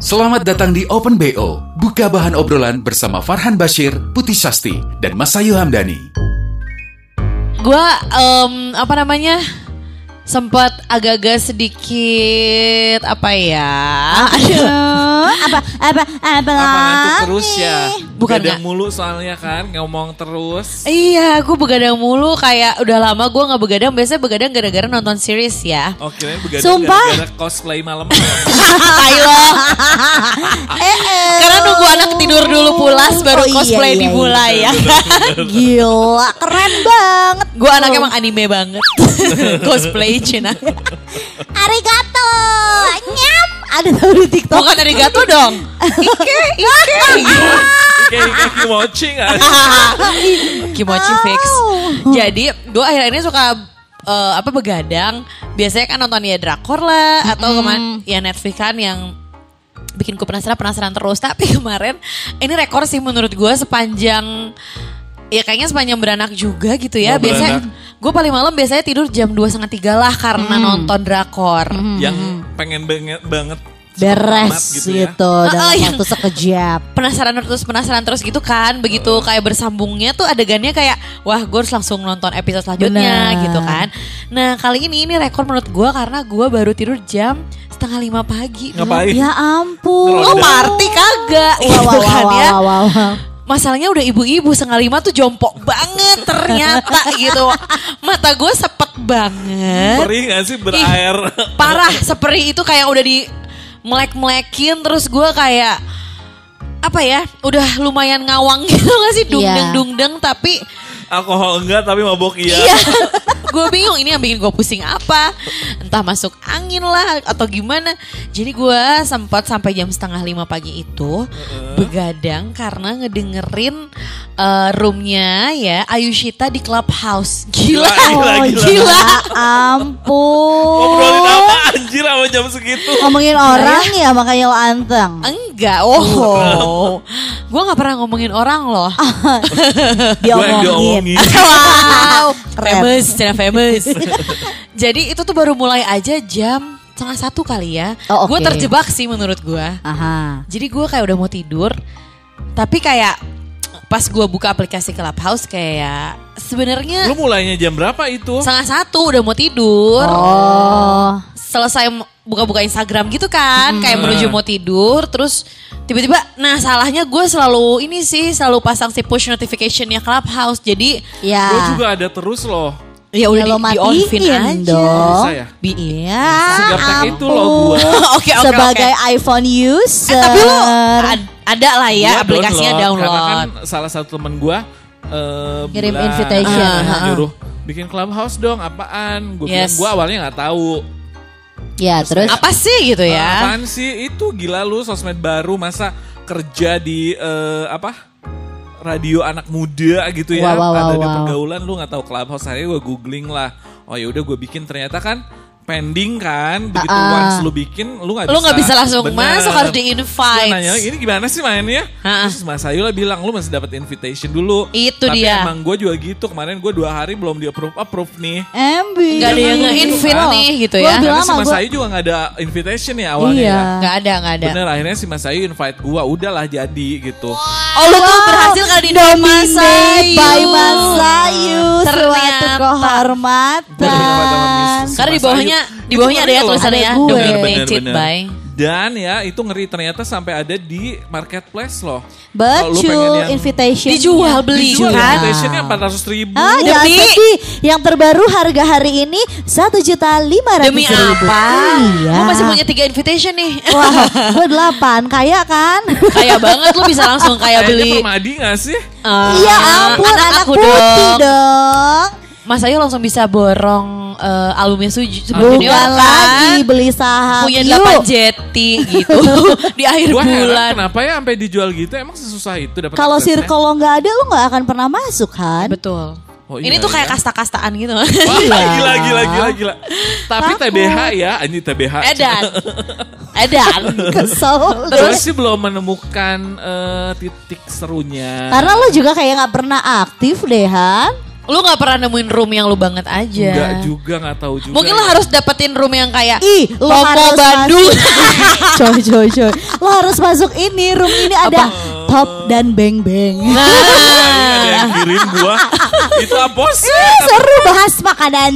Selamat datang di Open BO. Buka bahan obrolan bersama Farhan Bashir, Putih Sasti, dan Masayu Hamdani. Gua em, apa namanya? Sempat agak-agak sedikit apa ya? Aduh, apa apa apa lagi? terus ya? Bukan Begadang mulu soalnya kan ngomong terus. Iya, aku begadang mulu kayak udah lama gue nggak begadang. Biasanya begadang gara-gara nonton series ya. Oke, begadang Sumpah. gara-gara cosplay malam. Tai lo. Karena nunggu anak tidur dulu baru Oh, iya, cosplay iya, dimulai ya. Gila, keren banget. gue anaknya emang anime banget. cosplay Cina. Arigato. Nyam. Ada tahu di TikTok. Bukan dari gato dong. Ike, Ike. Kayak kayak kimochi? Kimochi fix. Jadi gue akhir-akhir ini suka eh, apa begadang. Biasanya kan nonton ya drakor lah atau kemarin ya Netflix kan yang bikin gue penasaran penasaran terus. Tapi kemarin ini rekor sih menurut gue sepanjang ya kayaknya sepanjang beranak juga gitu ya. Oh, biasanya beranak. gue paling malam biasanya tidur jam dua setengah tiga lah karena nonton drakor. Yang pengen banget banget Beres gitu, gitu ya. dalam Oh, yang- waktu sekejap. penasaran terus penasaran terus gitu kan begitu kayak bersambungnya tuh adegannya kayak wah gue harus langsung nonton episode selanjutnya Benar. gitu kan nah kali ini ini rekor menurut gue karena gue baru tidur jam setengah lima pagi Ngapain? Ya ampun. oh party kagak Wow, gitu wow, kan wow, ya wow, wow, wow. masalahnya udah ibu-ibu setengah lima tuh jompo banget ternyata gitu mata gue sepet banget Perih gak sih berair? parah seperti itu kayak udah di melek-melekin terus gue kayak apa ya udah lumayan ngawang gitu gak sih dungdeng Iya. dungdeng tapi Alkohol enggak tapi mabok iya. iya gue bingung ini yang bikin gue pusing apa entah masuk angin lah atau gimana jadi gue sempat sampai jam setengah lima pagi itu begadang karena ngedengerin eh, roomnya ya Ayushita di clubhouse gila Gila, gila, gila. gila Ampun. Ngobrolin apa anjir sama jam segitu? Ngomongin orang ya makanya lo anteng. Enggak, oh. gue nggak pernah ngomongin orang loh. Yang Diomongin. diomongin. wow. Famous, cina famous. Jadi itu tuh baru mulai aja jam setengah satu kali ya. Oh, Gue oke. terjebak sih menurut gue. Aha. Jadi gue kayak udah mau tidur, tapi kayak pas gue buka aplikasi Clubhouse kayak sebenarnya Lu mulainya jam berapa itu? setengah satu udah mau tidur. Oh. Selesai buka-buka Instagram gitu kan, kayak menuju mau tidur, terus tiba-tiba, nah salahnya gue selalu ini sih selalu pasang si push notificationnya Clubhouse, jadi Ya. Gue juga ada terus loh. ya Ya udah lo di, di on matiin aja. dong. Bisa ya? Bi- Iya. Segaptek itu loh gua. Oke oke Sebagai oke. iPhone user. Eh, tapi lu ad- ada lah ya Gua aplikasinya download. Karena kan salah satu temen gue uh, Ngirim bilang, invitation. Ah, ah. nyuruh bikin clubhouse dong apaan? Gue Yes. bilang gue awalnya nggak tahu. Ya terus. Apa sih gitu ya? Apaan sih itu gila lu sosmed baru masa kerja di eh, apa? Radio anak muda gitu ya. Wow, wow, Ada wow, di wow. pergaulan lu nggak tahu clubhouse saya gue googling lah. Oh ya udah gue bikin ternyata kan pending kan begitu ah. once lu bikin lu nggak Lu nggak bisa langsung Bener. masuk harus di invite. nanya ini gimana sih mainnya? Ha-ha. Terus Mas Ayu lah bilang lu masih dapat invitation dulu. Itu Tapi dia. emang gue juga gitu kemarin gue dua hari belum di approve approve nih. Embi. Nggak ada yang nge-invite Loh. nih gitu ya. Karena si sama Mas Ayu juga nggak ada invitation ya awalnya Iya. ya. Nggak ada nggak ada. Bener akhirnya si Mas Ayu invite gue udahlah jadi gitu. Oh lu tuh berhasil kali di Mas Ayu. by Mas Ayu suatu Ternyata. kehormatan. Karena di bawahnya. Di bawahnya ada ya tulisannya ya dominated by. Dan ya itu ngeri ternyata sampai ada di marketplace loh. Betul invitation. Dijual beli Dijual kan? invitationnya 400 ribu. Ah, jangan Demi- sedih. Yang terbaru harga hari ini satu juta lima ratus Demi ribu. apa? Iya. Gue masih punya tiga invitation nih. Wah, gue delapan, kaya kan? Kaya banget lu bisa langsung kayak Kayaknya beli. permadi gak sih? eh, Iya ampun, anak, aku putih dong. dong. Mas Ayu langsung bisa borong eh, albumnya Suju Bukan Junior kan. lagi beli saham. punya. 8 jeti gitu di akhir heran bulan. kenapa ya sampai dijual gitu emang sesusah itu dapat Kalau circle lo nggak ada lo nggak akan pernah masuk kan? Betul. Oh, Ini iya, tuh kayak iya. kasta-kastaan gitu. Wah, Iya. gila gila gila gila. Tapi Takut. TBH ya, ini TBH. Edan. Edan. Kesel. Terus sih belum menemukan eh, titik serunya. Karena lo juga kayak nggak pernah aktif deh Han. Lu gak pernah nemuin room yang lu banget aja. Enggak juga nggak tahu juga. Mungkin lo harus dapetin room yang kayak Ih, lo harus Bandung. coy, coy, coy. Lo harus masuk ini. Room ini ada top dan beng beng. Ini ada yang Nah, kirim gua. Itu apa sih? Seru bahas makanan.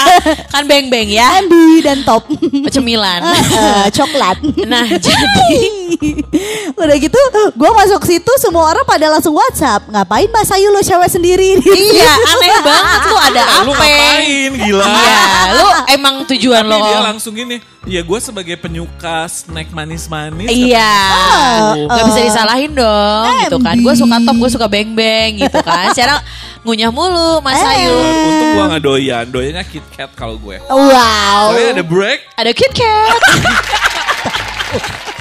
kan beng-beng ya, Andi dan top. cemilan. Eh, coklat. Nah, jadi Udah gitu, gue masuk situ semua orang pada langsung WhatsApp. Ngapain Mas Ayu lo cewek sendiri? iya aneh banget lu ada Lu apa? ngapain gila? Iya, lu emang tujuan Tapi lo. dia langsung gini. Ya gue sebagai penyuka snack manis-manis. Iya, Oh. nggak bisa disalahin dong, gitu kan. Gue suka top, gue suka beng beng, gitu kan. Sekarang ngunyah mulu, Mas Eh. Ayu. Untung gua gak doyan. Doyannya Kit Kat kalau gue. Wow. Soalnya ada break. Ada Kit Kat.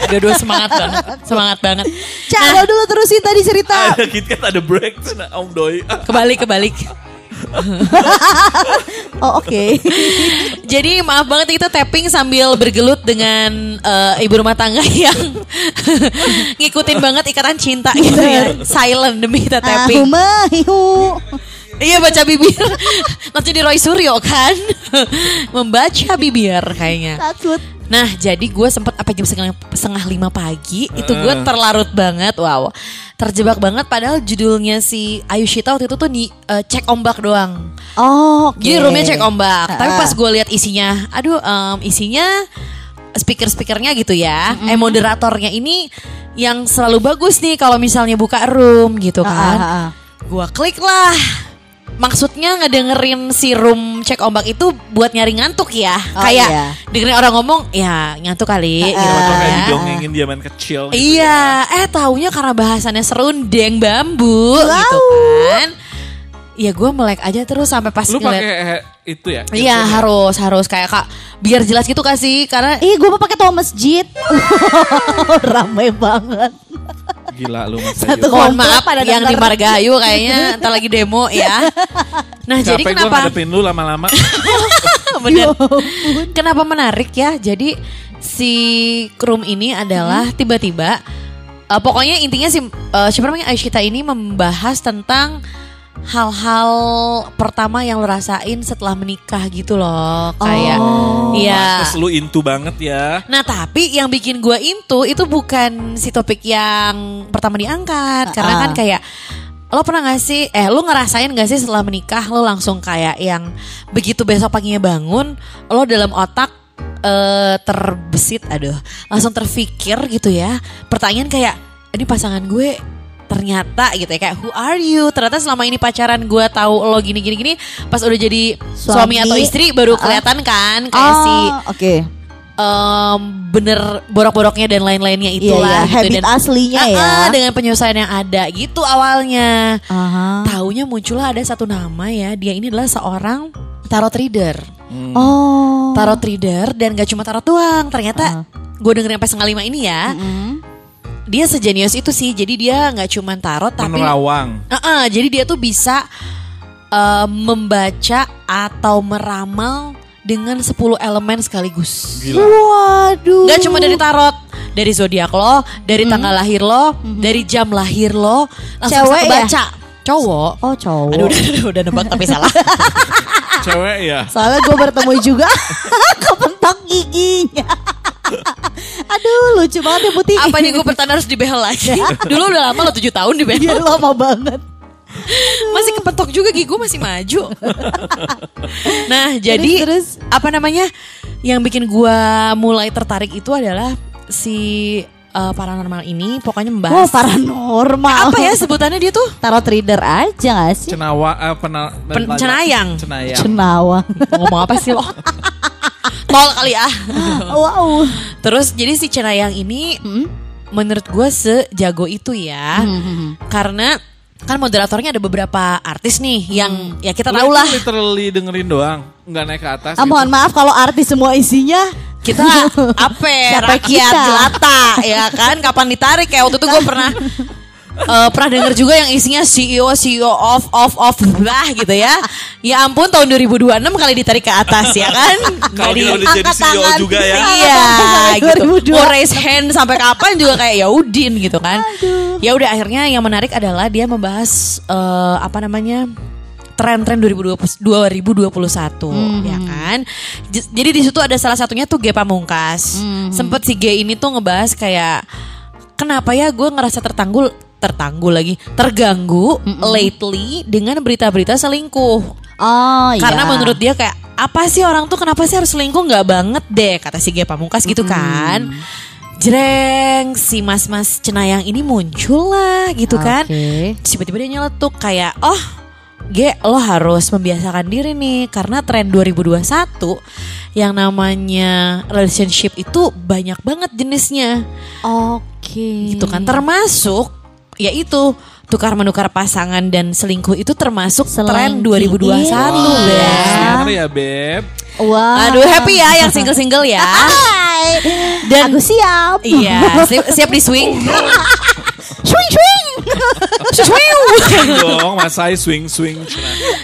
Dua-dua semangat banget, semangat banget. Cak, lo dulu terusin tadi cerita. Ada Kit Kat ada break. Nah, Om Doi. Kebalik, kebalik. Oh oke. Jadi maaf banget itu tapping sambil bergelut dengan eh, ibu rumah tangga yang ngikutin banget ikatan cinta gitu ya. Silent demi kita Aku tapping. Iya baca bibir. Nanti di Roy Suryo kan. Membaca bibir kayaknya. Takut. Nah jadi gue sempet apa jam setengah, setengah lima pagi itu gue terlarut banget wow terjebak banget padahal judulnya si Ayushita waktu itu tuh di eh, cek ombak doang Oh, oke. jadi roomnya cek ombak tapi Ah. pas gue lihat isinya aduh em, isinya speaker speakernya gitu ya eh moderatornya ini yang selalu bagus nih kalau misalnya buka room gitu kan ah, ah. Gua klik lah. Maksudnya ngedengerin si room cek ombak itu buat nyari ngantuk ya. Oh, Kayak iya. dengerin orang ngomong ya ngantuk kali gitu Atau kayak didongengin zaman kecil. gitu Iya, eh taunya karena bahasannya serundeng bambu gitu kan. Ya gue melek aja terus sampai pas Lu ngeliat- pakai eh, itu ya? Iya earphone ya? harus harus kayak kak biar jelas gitu kan sih karena Ih, gue mau pakai toa masjid. Ramai banget. Gila lu Mas Satu mohon maaf pada yang di. Margahayu kayaknya entar lagi demo ya. Nah jadi Capek gue kenapa ngadepin lu lama-lama. Bener. Kenapa menarik ya? Jadi si room ini adalah tiba-tiba eh, pokoknya intinya si eh, siapa namanya Aisyita ini membahas tentang hal-hal pertama yang lo rasain setelah menikah gitu loh kayak iya. Pantes lu into banget ya. Nah tapi yang bikin gue into itu bukan si topik yang pertama diangkat. Karena kan kayak lo pernah gak sih, eh lo ngerasain gak sih setelah menikah lo langsung kayak yang begitu besok paginya bangun Lo dalam otak eh terbesit, aduh langsung terfikir gitu ya. Pertanyaan kayak ini pasangan gue ternyata gitu ya kayak who are you ternyata selama ini pacaran gue tahu lo gini gini gini pas udah jadi suami, Suami. atau istri baru kelihatan kan kayak si Oh, oke. em, bener borok-boroknya dan lain-lainnya Iya, itulah iya. gitu Habit dan aslinya Ah, ya. dengan penyelesaian yang ada gitu awalnya Aha. taunya muncullah ada satu nama ya dia ini adalah seorang tarot reader Oh. tarot reader dan gak cuma tarot doang ternyata gue dengerin sampai setengah lima ini ya Mm. Dia sejenius itu sih jadi dia nggak cuma tarot tapi Menerawang. Ah, ah, jadi dia tuh bisa eh, membaca atau meramal dengan 10 elemen sekaligus Gila. Waduh. Gak cuma dari tarot, dari zodiak lo, dari tanggal lahir lo, dari jam lahir lo, langsung Cewek bisa kebaca. Cowok. Oh cowok. Aduh, udah, udah, udah nebak tapi salah. Cewek ya. Soalnya gue bertemu juga kepentok giginya. Aduh lucu banget ya Putih. Apa nih gue pertanda harus dibehel lagi? Dulu udah lama lo 7 tahun dibehel. lama banget. Masih kepentok juga gigi gue masih maju. nah, jadi terus? apa namanya? Yang bikin gue mulai tertarik itu adalah si eh, paranormal ini pokoknya membahas paranormal. apa ya sebutannya dia tuh? Tarot reader aja gak sih? Cenawa eh, penal, Pen- cenayang. Cenayang. Cenawa. Ngomong apa sih lo? Tol kali ah. wow. Terus jadi si Cenayang ini Hmm? menurut gue sejago itu ya. Karena kan moderatornya ada beberapa artis nih yang ya kita tahu lah literally dengerin doang, nggak naik ke atas. Ah, mohon gitu. maaf kalau artis semua isinya kita apa Siapa rakyat kita? jelata ya kan kapan ditarik kayak waktu itu gue pernah eh, pernah denger juga yang isinya CEO CEO of of of lah gitu ya ya ampun tahun 2026 kali ditarik ke atas ya kan Kalau Nggak kita udah jadi angkat CEO tangan. juga ya. iya Sampai gitu 2002. mau raise hand sampai kapan juga kayak ya udin gitu kan ya udah akhirnya yang menarik adalah dia membahas eh, apa namanya tren-tren 2020 2021 ya kan. Jadi di situ ada salah satunya tuh G Pamungkas. Sempet si G ini tuh ngebahas kayak kenapa ya gue ngerasa tertanggul tertanggul lagi terganggu lately dengan berita-berita selingkuh. Oh iya. Karena menurut dia kayak apa sih orang tuh kenapa sih harus selingkuh nggak banget deh kata si G Pamungkas gitu kan. Jreng si mas-mas cenayang ini muncul lah gitu kan. Oke. Terus Tiba-tiba dia nyeletuk kayak oh G lo harus membiasakan diri nih karena tren 2021 yang namanya relationship itu banyak banget jenisnya Oke. gitu kan termasuk yaitu tukar menukar pasangan dan selingkuh itu termasuk tren Selingkuh. 2021 Iya. Beb. Ya beb. Wah. Aduh happy ya yang single-single ya. Hai. Dan Aku siap. iya, siap, siap di swing. Swing swing. dong, Masai swing swing.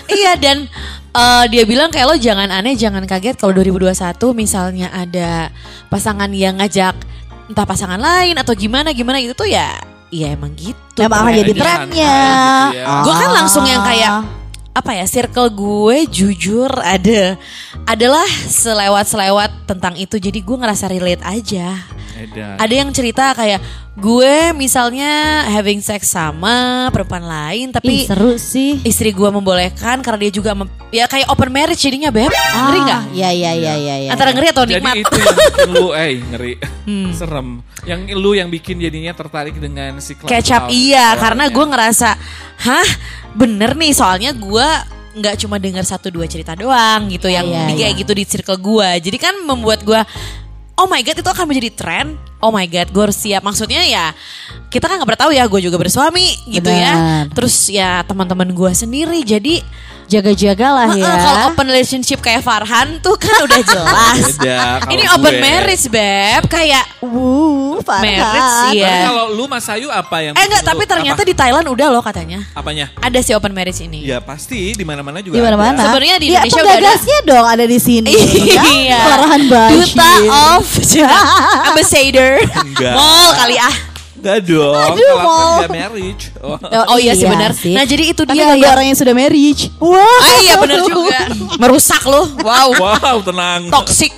iya dan eh, dia bilang kayak lo jangan aneh, jangan kaget kalau 2021 misalnya ada pasangan yang ngajak entah pasangan lain atau gimana gimana gitu tuh ya, ya emang gitu. Emang akan jadi trennya. gitu ya. Gue kan langsung yang kayak Ah. apa ya circle gue jujur ada adalah selewat-selewat tentang itu jadi gue ngerasa relate aja. Edan. Ada yang cerita kayak gue misalnya having sex sama perempuan lain Ih, tapi seru sih. istri gue membolehkan karena dia juga mem- ya kayak open marriage jadinya beb ngeri nggak? Iya iya iya iya iya. Antara ngeri atau Jadi nikmat? itu yang bikin lu, eh ngeri, Hmm. serem. Yang lu yang bikin jadinya tertarik dengan si Kecap iya orangnya. karena gue ngerasa hah bener nih soalnya gue nggak cuma dengar satu dua cerita doang gitu yang Iya, di kayak iya. gitu di circle gue jadi kan membuat gue oh my god itu akan menjadi tren. Oh my god gue harus siap. Maksudnya ya kita kan nggak pernah tahu ya gue juga bersuami gitu ya. Benar. terus ya teman-teman gue sendiri. Jadi Jaga-jagalah ya. kalau open relationship kayak Farhan tuh kan udah jelas Beda, ini gue- open marriage beb kayak Wuh, Farhan. marriage Tapi ya kalau lu Mas Ayu apa yang eh enggak tapi ternyata apa? di Thailand udah loh katanya apanya? ada si open marriage ini. Ya pasti di mana-mana juga Di mana-mana. Sebenarnya di Ya, Indonesia udah ada. dong ada di sini. Iya. Farhan Bashir. Duta of Ambassador. Enggak. Mall kali ah. Enggak dong, Aduh, kalau mau. kan dia marriage. Oh. Oh, iya sih benar. Nah, jadi itu Tapi dia yang- orang yang sudah marriage. Wah. Ah iya benar juga. Merusak loh. Wow. Wow, tenang. Toxic.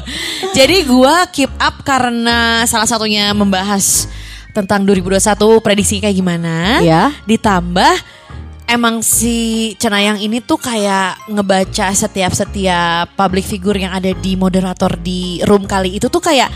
jadi gua keep up karena salah satunya membahas tentang 2021 prediksi kayak gimana. Ya. Ditambah emang si Cenayang ini tuh kayak ngebaca setiap-setiap public figure yang ada di moderator di room kali itu tuh kayak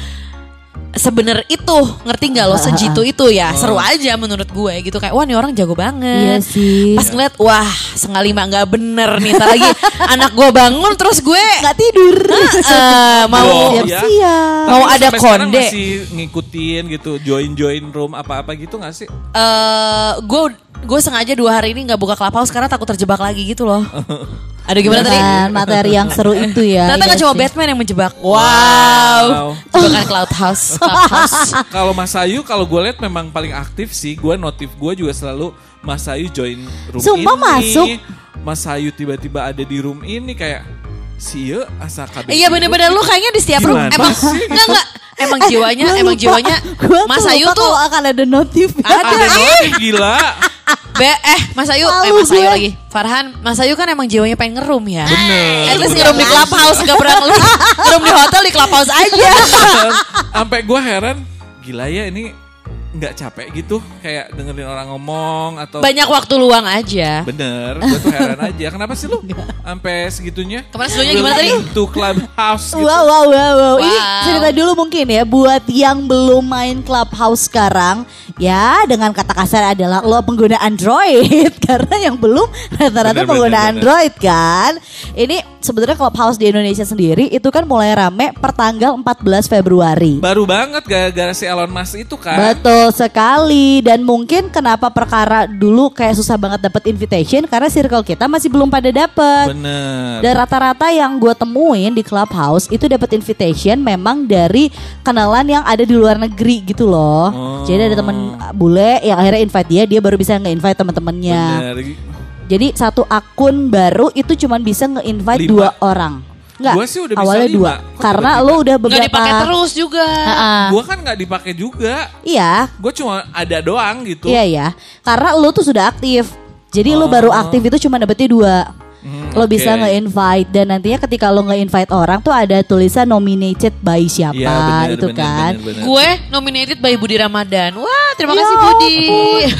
sebener itu ngerti nggak lo sejitu itu ya seru aja menurut gue gitu kayak wah nih orang jago banget Iya sih. pas ngeliat wah sengali mah nggak bener nih Ntar lagi anak gue bangun terus gue Nggak tidur. eh, mau Loh, Siap ya. siap. Mau Tapi ada konde. masih ngikutin gitu, join-join room apa-apa gitu gak sih? eh gue gue sengaja dua hari ini nggak buka clubhouse karena takut terjebak lagi gitu loh ada gimana tadi Dengan materi yang seru itu ya. ternyata Iya nggak cuma sih. Batman yang menjebak wow jebakan clubhouse clubhouse Kalau Mas Ayu, kalau gue lihat memang paling aktif sih. Gue notif gue juga selalu Mas Ayu join room Sumpah ini. masuk. Mas Ayu tiba-tiba ada di room ini kayak si asa kabeh. Iya bener-bener lu kayaknya di setiap room emang sih? enggak enggak emang jiwanya Gua emang jiwanya Mas Ayu tuh akan ada notif. ada Ada notif gila. Be, eh Mas Ayu eh Malu Mas Ayu gue. lagi. Farhan Mas Ayu kan emang jiwanya pengen ngerum ya. Bener. At least ngerum di clubhouse Gak pernah ngerum, ngerum di hotel di clubhouse aja. Sampai gue heran, gila ya ini nggak capek gitu kayak dengerin orang ngomong atau Banyak waktu luang aja bener gue tuh heran aja kenapa sih lu sampai segitunya Kemarin sebelumnya gimana tadi? Itu clubhouse gitu. Wow, wow, wow, wow. Ini cerita dulu mungkin ya buat yang belum main Clubhouse sekarang. Ya dengan kata kasar adalah lo pengguna Android karena yang belum rata-rata Bener, pengguna bener, bener. Android kan. Ini sebenarnya Clubhouse di Indonesia sendiri itu kan mulai rame pertanggal 14 Februari. Baru banget gara-gara si Elon Musk itu kan. Betul sekali dan mungkin kenapa perkara dulu kayak susah banget dapet invitation karena circle kita masih belum pada dapet. Bener. Dan rata-rata yang gue temuin di Clubhouse itu dapat invitation memang dari kenalan yang ada di luar negeri gitu loh. Oh. Jadi ada temen bule yang akhirnya invite dia, dia baru bisa nge-invite teman-temannya. Jadi satu akun baru itu cuman bisa nge-invite dua orang. Enggak, Gua sih udah bisa awalnya lima. dua. Kok Karena tiba-tiba? lo udah beberapa Nggak dipakai terus juga. Ha-ha. Gua kan nggak dipakai juga. Iya, Gue cuma ada doang gitu. Iya ya, karena lo tuh sudah aktif. Jadi lo Oh. baru aktif itu cuma dapetnya dua. Hmm, lo bisa oke. nge-invite dan nantinya ketika lo nge-invite orang tuh ada tulisan nominated by siapa Iya, bener, itu bener, kan. bener, bener. Gue nominated by Budi Ramadan. Wah, terima Ya kasih Budi.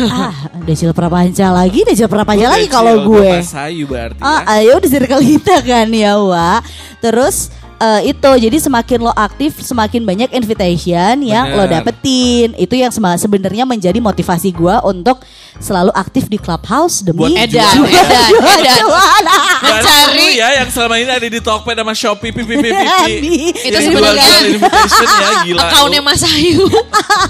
ah, Decil Prapanca lagi, Decil Prapanca lagi kalau gue. Pasayu berarti ya. Ah, ayo di circle kita kan ya, Wak. Terus eh, itu jadi semakin lo aktif semakin banyak invitation yang lo Bener. dapetin itu yang sebenarnya menjadi motivasi gue untuk selalu aktif di clubhouse demi Buat Edan, jual- edan, jual- Mencari- ya yang selama ini ada di Tokped sama Shopee pipi pipi pipi. Itu sebenarnya ya gila. Akunnya. Mas Ayu.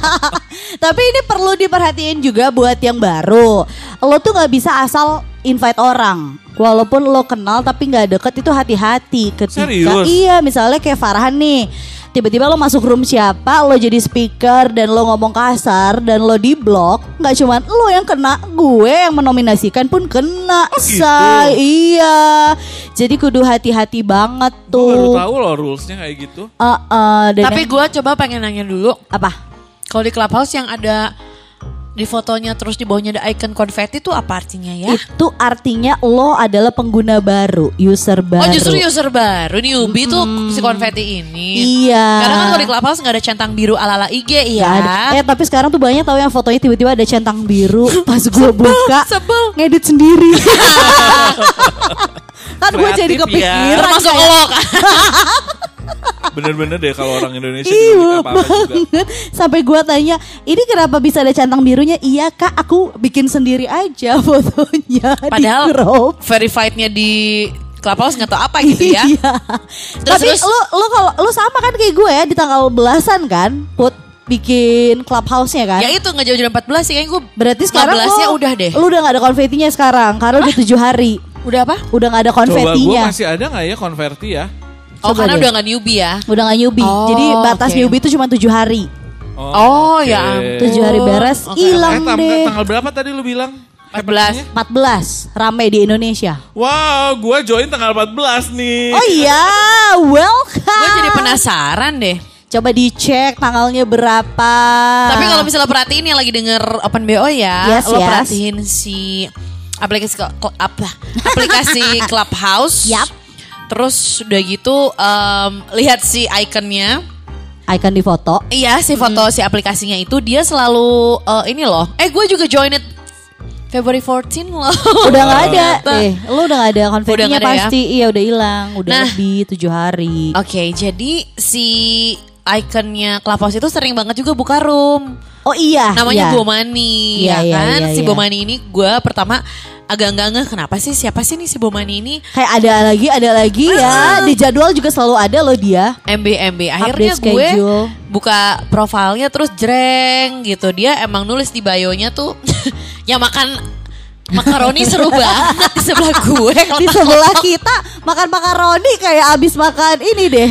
Tapi ini perlu diperhatiin juga buat yang baru. Lo tuh nggak bisa asal invite orang. Walaupun lo kenal tapi nggak deket itu hati-hati ketika Serius? iya misalnya kayak Farhan nih. Tiba-tiba lo masuk room siapa, lo jadi speaker dan lo ngomong kasar dan lo di blok. Nggak cuman lo yang kena, gue yang menominasikan pun kena. Oh, gitu? say. Iya. Jadi kudu hati-hati banget Gue baru tuh. tahu loh rulesnya kayak gitu. Uh, uh, dan Tapi yang- gue coba pengen nanya dulu. apa? Kalau di Clubhouse yang ada di fotonya terus di bawahnya ada icon konfeti itu apa artinya ya? Itu artinya lo adalah pengguna baru, user baru. Oh justru user baru newbie tuh si konfeti ini. Iya. Karena kan kalau di Clubhouse nggak ada centang biru ala-ala IG ya. ada. Eh tapi sekarang tuh banyak tahu yang fotonya tiba-tiba ada centang biru pas gue buka sebel. ngedit sendiri. kan gue jadi ya. kepikiran Termasuk kayak, lo kan. Bener-bener deh kalau orang Indonesia Iya banget. Sampai gue tanya, ini kenapa bisa ada centang birunya? Iya kak, aku bikin sendiri aja fotonya Padahal di crop. verified-nya di Clubhouse nggak tahu apa gitu ya. Iya. Terus- Tapi terus- lu lu kalau lu sama kan kayak gue ya di tanggal belasan kan, put bikin clubhouse-nya kan? Ya itu nggak jauh dari 14 sih kayaknya gue Berarti sekarang 15-nya lu, udah deh. Lu udah gak ada konfetinya sekarang karena udah tujuh hari. Udah apa? Udah gak ada Coba gue konfetinya. masih ada nggak ya konverti ya? Oh Coba karena deh. udah nggak newbie ya. Udah gak newbie. Oh, Jadi batas oke. newbie itu cuma tujuh hari. Oh, oke. ya ampun. Tujuh hari beres, hilang Eh, tam- deh. tanggal berapa tadi lu bilang? 14. 14 rame di Indonesia. Wow, gue join tanggal 14 nih. Oh iya, welcome. Gue jadi penasaran deh. Coba dicek tanggalnya berapa. Tapi kalau misalnya perhatiin yang lagi denger Open BO ya, Yes, lo yes. perhatiin si aplikasi apa? Aplikasi Clubhouse. Yap. Terus udah gitu em, lihat si ikonnya. icon di foto. Iya, si foto si aplikasinya itu dia selalu eh, ini loh. Eh, gue juga join it February 14 loh. Udah gak ada. Eh, lu udah gak ada konfetinya nggak ya? pasti. Iya udah hilang. Udah Nah. lebih tujuh hari. Oke, jadi si ikonnya Clubhouse itu sering banget juga buka room. Oh iya. namanya iya. Bomani Iya, ya iya, kan iya, si iya. Bomani ini gue pertama agak nggak ngeh kenapa sih siapa sih nih si Bomani ini Kayak ada lagi, ada lagi ya. Di jadwal juga selalu ada loh dia. MB MB akhirnya Update gue schedule. buka profilnya terus jreng gitu dia emang nulis di bio-nya tuh yang makan makaroni seru banget di sebelah gue Di sebelah kita makan makaroni kayak abis makan ini deh.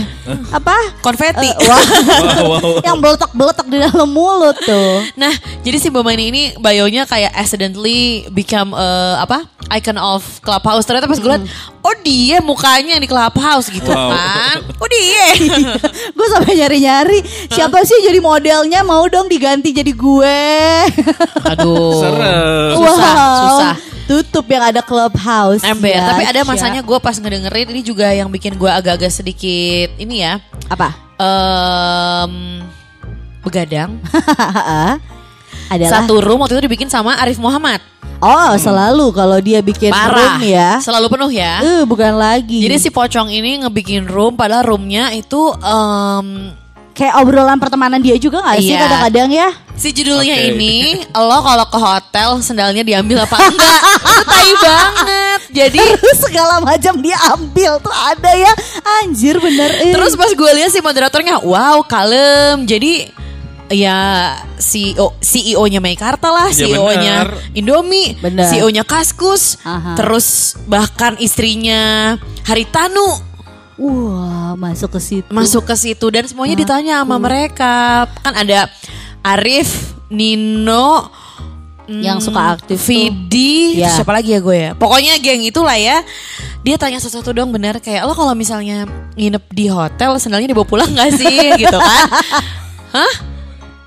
Apa? konfeti Eh, wah. Wow, wow. Yang beletak-beletak di dalam mulut tuh. Nah, jadi si Bomani ini bio-nya kayak accidentally become eh, apa? Icon of Clubhouse. Ternyata pas gue liat, oh dia mukanya yang di Clubhouse gitu Wow. kan. Oh dia. gue sampai nyari-nyari siapa sih jadi modelnya mau dong diganti jadi gue. Aduh. Serem. Susah, susah. Tutup yang ada clubhouse. Ember, ya, tapi ada Sya. masanya gue pas ngedengerin ini juga yang bikin gue agak-agak sedikit ini ya. apa? Em begadang. Adalah Satu room waktu itu dibikin sama Arif Muhammad. Oh, selalu kalau dia bikin Parah. room ya. Selalu penuh ya. Eh, bukan lagi. Jadi si pocong ini ngebikin room padahal roomnya itu em kayak obrolan pertemanan dia juga gak sih Iya. kadang-kadang ya? Si judulnya Oke. ini lo kalau ke hotel sendalnya diambil apa enggak? Itu tai banget. Jadi Terus segala macam dia ambil tuh ada ya. Anjir bener. eh. terus pas gue lihat si moderatornya, wow kalem. Jadi ya CEO CEO-nya Meikarta lah, Iya, CEO-nya bener. Indomie, Bener. CEO-nya Kaskus, Aha. terus bahkan istrinya Haritanu Wah masuk ke situ. masuk ke situ dan semuanya ditanya sama mereka. Kan ada Arif, Nino, mm, Yang suka aktif. Vidi, Ya. siapa lagi ya gue ya? Pokoknya geng itulah ya. Dia tanya sesuatu dong bener kayak lo kalau misalnya nginep di hotel sendalnya dibawa pulang gak sih gitu kan? Hah?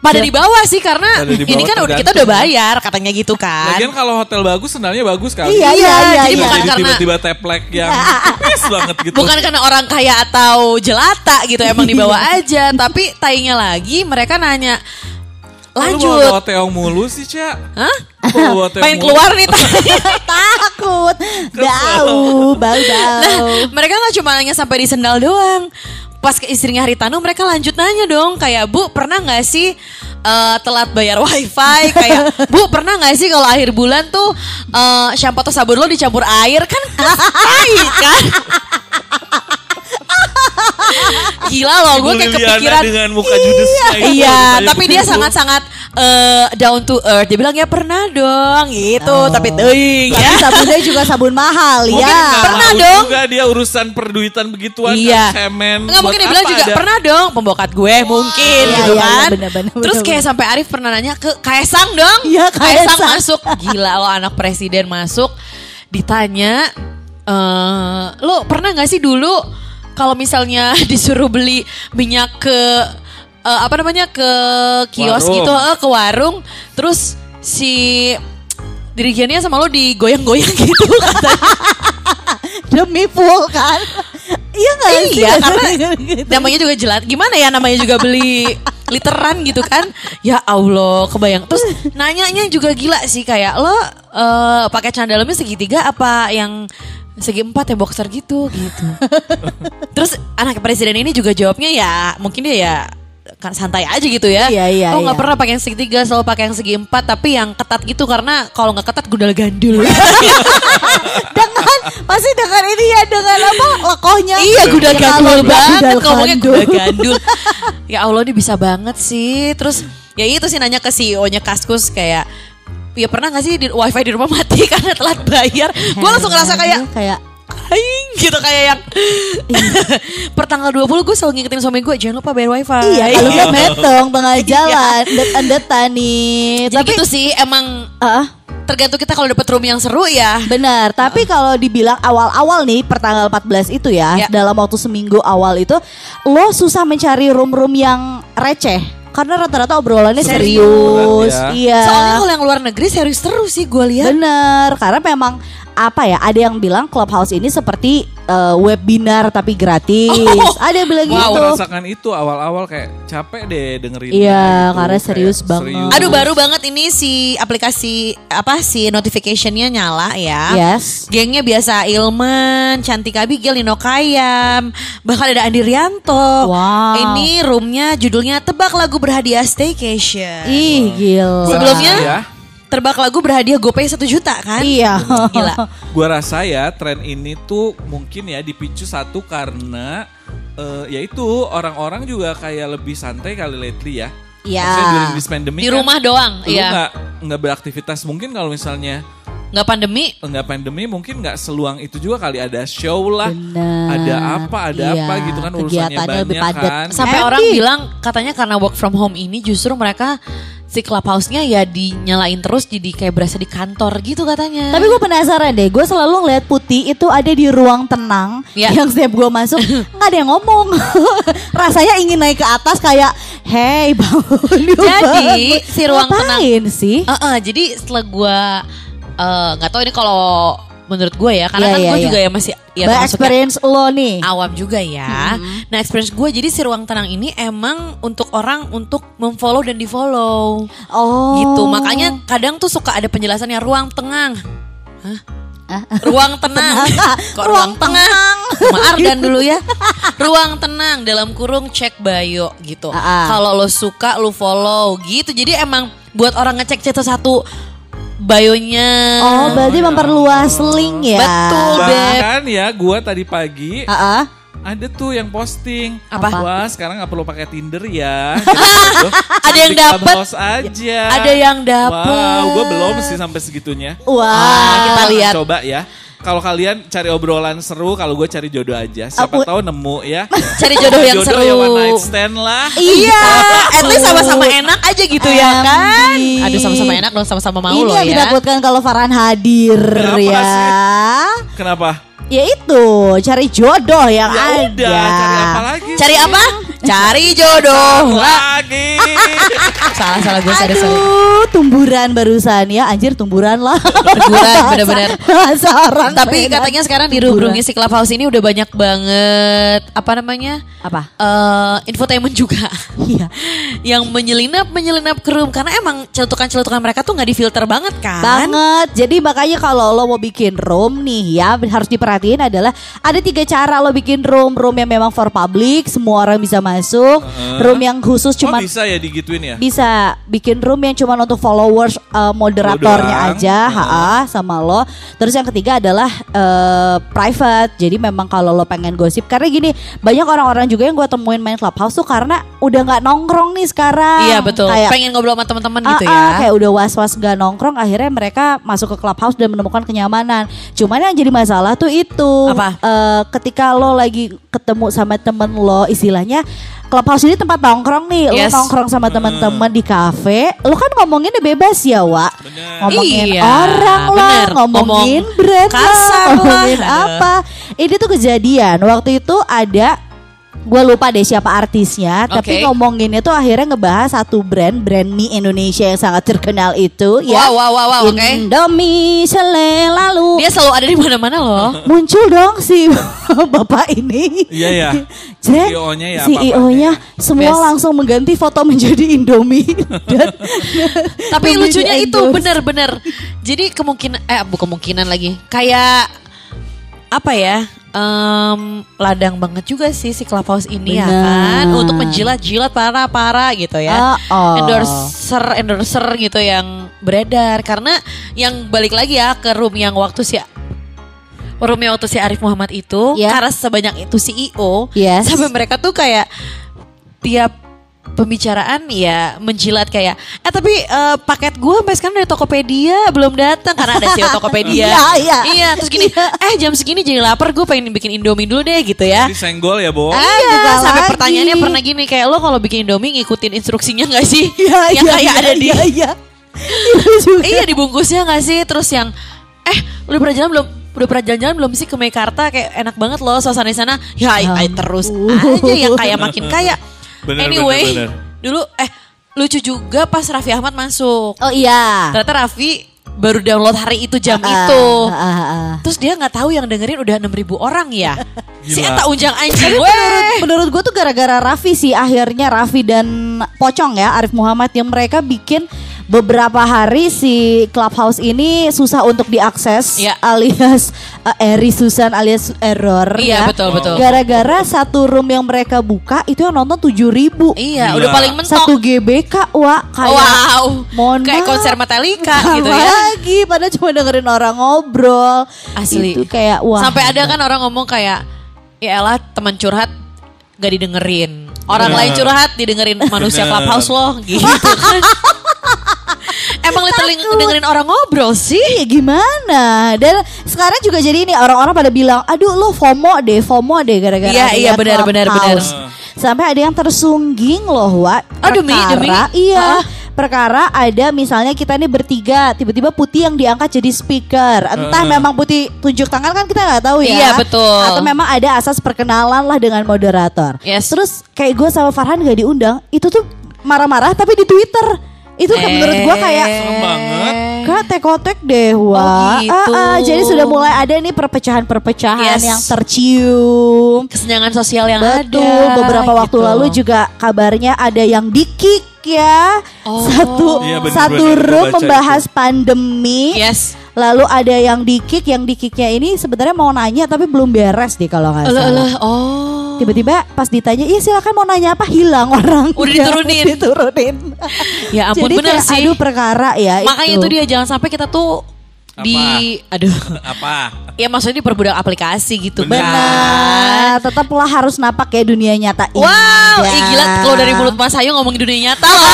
Pada di bawah sih karena di ini bawah kan udah kita tergantung. udah bayar katanya gitu kan. Lagian kalau hotel bagus sendalnya bagus kan. Iya, iya, iya, jadi iya. bukan Jadi karena tiba-tiba teplek yang tipis banget gitu. Bukan karena orang kaya atau jelata gitu emang dibawa aja, tapi tainya lagi mereka nanya Lu lanjut. bawa teong mulu sih, Cak. Hah? Pengen keluar nih. Takut. Bau, bau, bau. Nah, mereka nggak cuma nanya sampai di sendal doang. Pas ke istrinya Haritanu mereka lanjut nanya dong kayak Bu pernah nggak sih eh, telat bayar wifi? Kayak Bu pernah nggak sih kalau akhir bulan tuh eh, shampoo atau sabun lo dicampur air? Kan tai kan Gila loh gue kayak kepikiran dengan muka judesnya Iya, tanya tapi dia sangat-sangat eh, down to earth. Dia bilang ya pernah dong gitu, tapi teuing Tapi ya. sabunnya juga sabun mahal Mungkin ya. Pernah dong. juga dia urusan perduitan begituan Iya. semen. Enggak mungkin dia bilang juga ada- pernah dong pembokat gue mungkin Iya, gitu iya, iya, kan. bener, bener, Terus bener, kayak bener. sampai Arif pernah nanya ke Kaisang dong. Iya, Kaisang. masuk. Gila lo anak presiden masuk ditanya eh lo pernah nggak sih dulu kalau misalnya disuruh beli minyak ke eh, apa namanya ke kios Warung. gitu eh, ke warung terus si dirigennya sama lo digoyang-goyang gitu katanya. Demi full kan. Iya gak sih? Iya karena Gitu. namanya juga jelas. Gimana ya namanya juga beli literan gitu kan? Ya Allah, kebayang. Terus nanyanya juga gila sih kayak lo eh, pakai celana dalamnya segitiga apa yang segi empat ya boxer gitu gitu. Terus anak presiden ini juga jawabnya ya mungkin dia ya kan santai aja gitu ya. Iya, iya, Oh nggak iya. pernah pakai yang segitiga, selalu pakai yang segi empat tapi yang ketat gitu karena kalau nggak ketat gundal gandul. dengan pasti dengan ini ya dengan apa lekohnya Iya gudal Ya, gandul banget ngomongnya gandul. gudal gandul. ya Allah ini bisa banget sih. Terus ya itu sih nanya ke CEO-nya Kaskus kayak ya pernah gak sih di, wifi di rumah mati karena telat bayar? Gue langsung ngerasa kayak kayak aing gitu kayak yang per tanggal 20 gue selalu ngingetin suami gue jangan lupa bayar wifi. iya kalau nggak metong tengah jalan det-detan nih Jadi tapi gitu sih emang ah, tergantung kita kalau dapet room yang seru ya. benar tapi kalau dibilang awal-awal nih per tanggal 14 itu ya, Ya. dalam waktu seminggu awal itu lo susah mencari room-room yang receh karena rata-rata obrolannya Serius. serius, ya. iya Soalnya kalau yang luar negeri serius terus sih gue lihat. Bener, karena memang apa ya? Ada yang bilang Clubhouse ini seperti eh, webinar tapi gratis. Oh. ada yang bilang Wow, gitu. rasakan itu awal-awal kayak capek deh dengerin. Iya, gitu. karena Kayak serius banget. Aduh baru banget ini si aplikasi apa si notificationnya nyala ya. Yes. Gengnya biasa Ilman, Cantik Abigail, Nino Kayam, bahkan ada Andi Rianto. Wow. Ini roomnya judulnya Tebak Lagu Berhadiah Staycation. Ih, gila. Sebelumnya Ya. Tebak Lagu Berhadiah GoPay 1 juta kan? Iya. Gila. Gua rasa ya tren ini tuh mungkin ya dipicu satu karena eh, yaitu orang-orang juga kayak lebih santai kali lately ya. Iya. Maksudnya during this pandemic Di kan, rumah doang, lu iya. nggak nggak beraktivitas mungkin kalau misalnya Nggak pandemi. nggak pandemi mungkin nggak seluang itu juga kali ada show lah, Benar. ada apa ada Iya, apa gitu kan urusannya kegiatannya lebih banyak padat. kan. Sampai Happy. orang bilang katanya karena work from home ini justru mereka si clubhouse-nya ya dinyalain terus jadi kayak berasa di kantor gitu katanya. Tapi gue penasaran deh, gue selalu ngeliat Putih itu ada di ruang tenang Iya. yang setiap gue masuk nggak ada yang ngomong. Rasanya ingin naik ke atas kayak, hey bangun Jadi, bangun." si ruang tenang- Ngapain sih? Eh, eh, jadi setelah gue eh, nggak tahu ini kalau menurut gue ya karena Iya, kan iya, gue iya. juga ya masih ya termasuknya experience lo nih. awam juga ya. Nah experience gue jadi si ruang tenang ini emang untuk orang untuk memfollow dan di follow Oh. gitu. Makanya kadang tuh suka ada penjelasannya ruang tenang. Hah? Ruang tenang. Kok ruang, tengah? Sama Ardan dulu ya. Ruang tenang dalam kurung cek bio gitu. Ah, ah. Kalau lo suka lo follow gitu. Jadi emang buat orang ngecek satu-satu bionya. Oh, berarti memperluas link ya. Betul, Beb. Bahkan ya gue tadi pagi Ah, ah. ada tuh yang posting. Apa? Wah sekarang nggak perlu pakai Tinder ya. Ada yang. Clubhouse aja. Ada yang dapet. Wow, gue belum sih sampai segitunya. Wah. Ah, kita lihat. Coba ya. Kalau kalian cari obrolan seru, kalau gue cari jodoh aja. Siapa Aku- tahu nemu ya. Cari jodoh yang jodoh seru. yang one night stand lah. Iya, at least sama-sama enak aja gitu ya kan. Aduh sama-sama enak dong, sama-sama mau Ini loh yang ya. ditakutkan kalau Farhan hadir Kenapa ya. sih? Kenapa? Ya itu, cari jodoh yang Ya ada. udah, cari apa lagi? Cari apa? Cari jodoh. lagi. salah salah gue sorry. Aduh, tumburan barusan ya, anjir tumburan lah. Tumburan, bener-bener. Bahasa orang Tapi Medan. katanya sekarang di room-roomnya si Clubhouse ini udah banyak banget apa namanya? apa? eh infotainment juga. Iya. yang menyelinap menyelinap ke room karena emang celutukan-celutukan mereka tuh nggak difilter banget kan? Banget. Jadi makanya kalau lo mau bikin room nih ya harus diperhatiin adalah ada tiga cara lo bikin room. Room yang memang for public, semua orang bisa masuk. Room yang khusus Oh cuman bisa ya digituin ya? bisa bikin room yang cuma untuk followers uh, moderatornya aja ha sama lo terus yang ketiga adalah uh, private jadi memang kalau lo pengen gosip karena gini banyak orang-orang juga yang gue temuin main clubhouse tuh karena udah nggak nongkrong nih sekarang Iya betul. kayak Pengen ngobrol sama teman-teman Ah, gitu ah, ya. kayak udah was-was gak nongkrong akhirnya mereka masuk ke clubhouse dan menemukan kenyamanan cuman yang jadi masalah tuh itu Apa? eh, ketika lo lagi ketemu sama temen lo istilahnya clubhouse ini tempat nongkrong nih. Yes. lo nongkrong sama teman-teman di kafe. Lo kan ngomonginnya bebas ya Wak Bener. ngomongin Iya, orang lah bener. ngomongin Ngomong brand lah ngomongin apa? Ini tuh kejadian. Waktu itu ada gue lupa deh siapa artisnya tapi Oke. ngomonginnya tuh akhirnya ngebahas satu brand brand mie Indonesia yang sangat terkenal itu ya Wow, wow, wow, wow, oke. Indomie selalu Dia selalu ada di mana-mana loh. muncul dong si bapak ini Iya ya. Jrek, CEO-nya ya, CEO-nya semua Best. langsung mengganti foto menjadi Indomie dan Tapi lucunya itu bener-bener. Jadi kemungkinan eh bukan kemungkinan lagi. Kayak apa ya? em, ladang banget juga sih si Clubhouse ini ya kan untuk menjilat-jilat para-para gitu ya. Oh, oh. Endorser endorser gitu yang beredar karena yang balik lagi ya ke room yang waktu si roomnya waktu si Arif Muhammad itu Ya. karena sebanyak itu CEO Yes. sampai mereka tuh kayak tiap pembicaraan ya menjilat kayak eh tapi eh, paket gue sampai sekarang dari Tokopedia belum datang karena ada CEO Tokopedia Iya, iya. iya terus gini eh jam segini jadi lapar gue pengen bikin Indomie dulu deh gitu ya Jadi senggol ya, Bo. Ah, Iya, sampai lagi. pertanyaannya pernah gini kayak lo kalau bikin Indomie ngikutin instruksinya nggak sih? Iya, yang iya, kayak iya, ada di iya, iya. Juga. iya dibungkusnya nggak sih? Terus yang eh udah pernah jalan belum? Udah pernah jalan-jalan belum sih ke Meikarta kayak enak banget loh suasana di sana. Ya, ay- ay, terus aja yang kayak makin kaya. Bener, anyway, bener, bener. dulu eh lucu juga pas Raffi Ahmad masuk. Oh iya. Ternyata Raffi baru download hari itu jam Ah, itu. ah, ah, ah. Terus dia nggak tahu yang dengerin udah 6000 orang ya. si. Eta unjang anjing menurut menurut gue tuh gara-gara Raffi sih akhirnya Raffi dan Pocong ya Arif Muhammad yang mereka bikin beberapa hari si clubhouse ini susah untuk diakses Iya. alias uh, Eri Susan alias error Iya ya. betul betul. Gara-gara satu room yang mereka buka itu yang nonton 7000 ribu Iya, Gila. udah paling mentok. Satu GBK wah kayak wow. mohon Kayak konser Metallica gitu ya. lagi padahal cuma dengerin orang ngobrol Asli. itu kayak wah Sampai ada kan orang ngomong kayak ya elah teman curhat gak didengerin. Orang Bener. lain curhat didengerin manusia Bener. clubhouse loh gitu kan. Emang literally dengerin orang ngobrol sih. Iya gimana Dan sekarang juga jadi ini orang-orang pada bilang Aduh lo FOMO deh FOMO deh gara-gara Iya, iya, benar, benar, Clubhouse." benar. Sampai ada yang tersungging loh Wak Oh, demi- demi? Iya. Perkara ada misalnya kita nih bertiga Tiba-tiba Putih yang diangkat jadi speaker Entah memang Putih tunjuk tangan kan kita nggak tahu ya Iya, betul. Atau memang ada asas perkenalan lah dengan moderator Yes. Terus kayak gue sama Farhan gak diundang Itu tuh marah-marah tapi di Twitter itu kan menurut gue kayak Serem banget. Kak tekotek deh wah. Oh, gitu. Ah, ah, jadi sudah mulai ada nih perpecahan-perpecahan Yes. yang tercium. Kesenjangan sosial yang Betul. ada. Beberapa waktu gitu. lalu juga kabarnya ada yang dikick ya. Oh. Satu Iya, bener-bener satu gua room membahas pandemi. Yes. Lalu ada yang di kick, yang di kicknya ini sebenarnya mau nanya tapi belum beres deh kalau nggak Alah, salah. alah. Oh. Tiba-tiba pas ditanya, iya silakan mau nanya apa hilang orang. Udah diturunin. diturunin. Ya ampun Jadi bener kayak, sih. Aduh perkara ya Makanya itu dia jangan sampai kita tuh di aduh Apa? ya maksudnya diperbudak aplikasi gitu kan. Benar, tetaplah harus napak ya dunia nyata ini. Wow, ya. ih gila kalau dari mulut Mas Ayu ngomongin dunia nyata loh.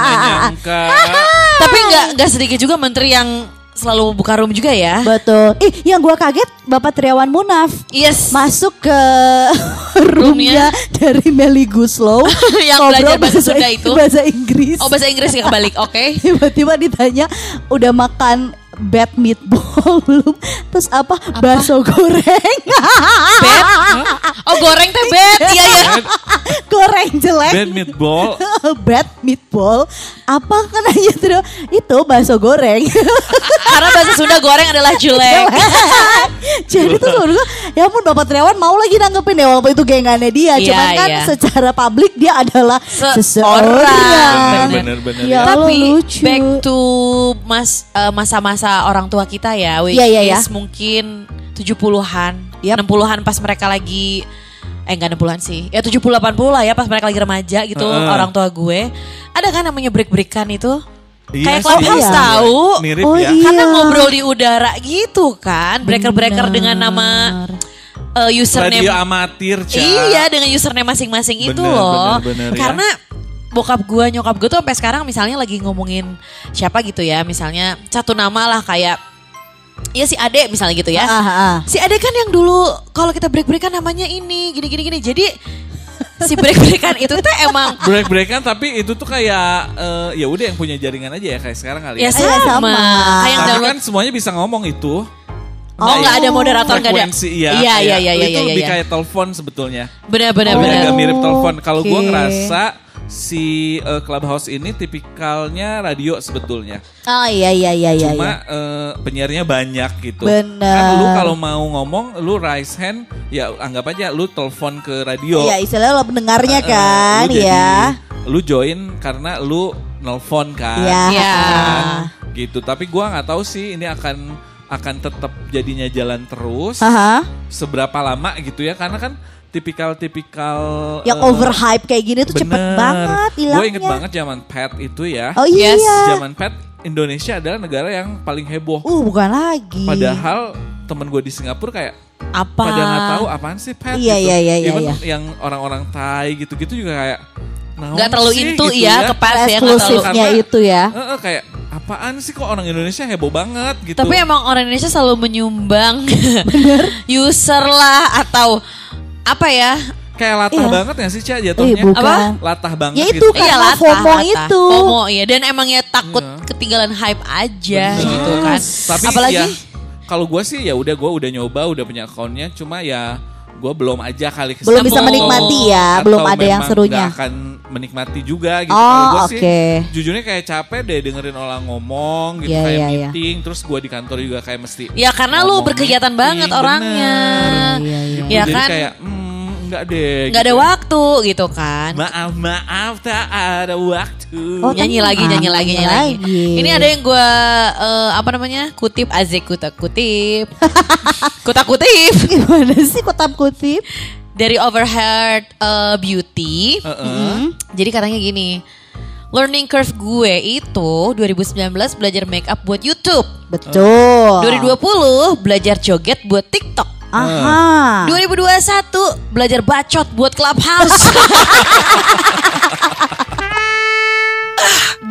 Nggak nyangka. Tapi nggak nggak sedikit juga menteri yang selalu buka room juga ya. Betul. Ih, yang gua kaget Bapak Triawan Munaf Yes. masuk ke roomnya dari Meli Guslow Yang belajar bahasa Sunda itu. bahasa Inggris Oh bahasa Inggris ya kebalik, oke. tiba-tiba ditanya udah makan bad meatball belum terus apa, bakso goreng Beb. Oh goreng teh beb. Iya iya. goreng jelek Bad meatball. bad meatball apa kan aja tuh itu bakso goreng Karena bahasa Sunda goreng adalah jelek. jadi tuh menurut gue ya ampun Bapak Triawan mau lagi nanggepin ya walaupun itu gengannya dia Iya, cuman kan iya. secara publik dia adalah Seorang. seseorang Bener, bener, ya Tapi lucu back to mas eh, masa-masa orang tua kita ya, which iya, iya. is mungkin 70-an, Yap. 60-an pas mereka lagi eh enggak 60-an sih. Ya 70 80 lah ya pas mereka lagi remaja gitu Heeh. orang tua gue. Ada kan namanya break-breakan itu? Iya Kayak sih. Clubhouse Iya. tahu. Mirip Oh, ya. iya. Karena ngobrol di udara gitu kan. Breaker-breaker dengan nama eh, username Radio amatir, Ca. Iya dengan username masing-masing itu loh. bener, bener, ya. Bokap gue nyokap gue tuh sampai sekarang misalnya lagi ngomongin siapa gitu ya. Misalnya satu nama lah kayak ya si Ade misalnya gitu ya. Ah, ah. Si Ade kan yang dulu kalau kita break-breakan namanya ini gini gini gini. Jadi si break-breakan itu tuh emang Break-breakan tapi itu tuh kayak eh, ya udah yang punya jaringan aja ya kayak sekarang kali ya ya. Iya, sama. sama. Kayak yang Tapi download. kan semuanya bisa ngomong itu. Oh nggak ada moderator nggak ada. Frekuensi iya. Iya iya iya iya Itu iya. lebih iya. kayak telepon sebetulnya. Benar benar Oh. Benar. agak mirip telepon. Kalau gua Oke. ngerasa si eh, Clubhouse ini tipikalnya radio sebetulnya. Oh iya iya iya iya. Cuma iya. eh, penyiarnya banyak gitu. Bener. Kan lu kalau mau ngomong, lu raise hand, ya anggap aja lu telepon ke radio. Iya istilahnya lo pendengarnya Eh, kan lu jadi- ya. Lu join karena lu nelfon kan. Iya. Iya. Kan? Gitu. Tapi gua nggak tahu sih ini akan akan tetap jadinya jalan terus. Aha. Seberapa lama gitu ya? Karena kan tipikal-tipikal Yang eh, overhype kayak gini tuh cepet banget hilangnya. Gue inget banget zaman pet itu ya. Oh iya. Yes, Zaman pet Indonesia adalah negara yang paling heboh. Uh bukan lagi. Padahal temen gue di Singapura kayak Apa? pada nggak tahu apaan sih pet Iya, gitu. iya, iya, iya, Even iya. yang orang-orang Thai gitu-gitu juga kayak Nggak terlalu sih into gitu ya, ya nggak terlalu. eksklusifnya itu ya. Eh, eh, kayak apaan sih kok orang Indonesia heboh banget gitu. Tapi emang orang Indonesia selalu menyumbang user lah atau apa ya? kayak latah Iya. banget gak sih Cia Eh jatuhnya? bukan. Apa? Latah banget Ya gitu. itu kan. Karena latah, FOMO latah. itu. FOMO iya dan emangnya takut Iya. ketinggalan hype aja Bener. gitu kan. Tapi Apalagi ya kalau gue sih ya udah gue udah nyoba udah punya akunnya cuma ya gue belum aja kali Belum bisa menikmati ya, Atau belum ada yang serunya. nggak akan menikmati juga gitu. Oh, Kalau gue sih oke. jujurnya kayak capek deh dengerin orang ngomong gitu Iya, kayak iya, iya. meeting terus gue di kantor juga kayak mesti Ya karena lu berkegiatan meeting, banget orangnya. bener. Iya, iya. Gitu, Ya jadi kan? kayak hmm, enggak deh. Nggak ada gitu. waktu gitu kan. Maaf maaf tak ada waktu. Oh, nyanyi lagi, nyanyi lagi, nyanyi lagi. Lagi. Ini ada yang gue apa namanya kutip azik kutak kutip, kutak kutip Gimana sih kotak kutip? dari Overheard eh, Beauty. Heeh. Jadi katanya gini, learning curve gue itu 2019 belajar make up buat YouTube. Betul. 2020 belajar joget buat TikTok. Aha. 2021 belajar bacot buat Clubhouse.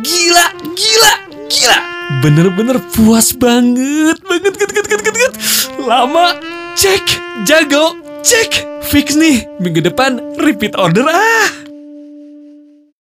Gila, gila, gila. Bener-bener puas banget, banget, banget, banget, banget, banget. Lama, cek, jago, cek. Fix nih, minggu depan repeat order ah.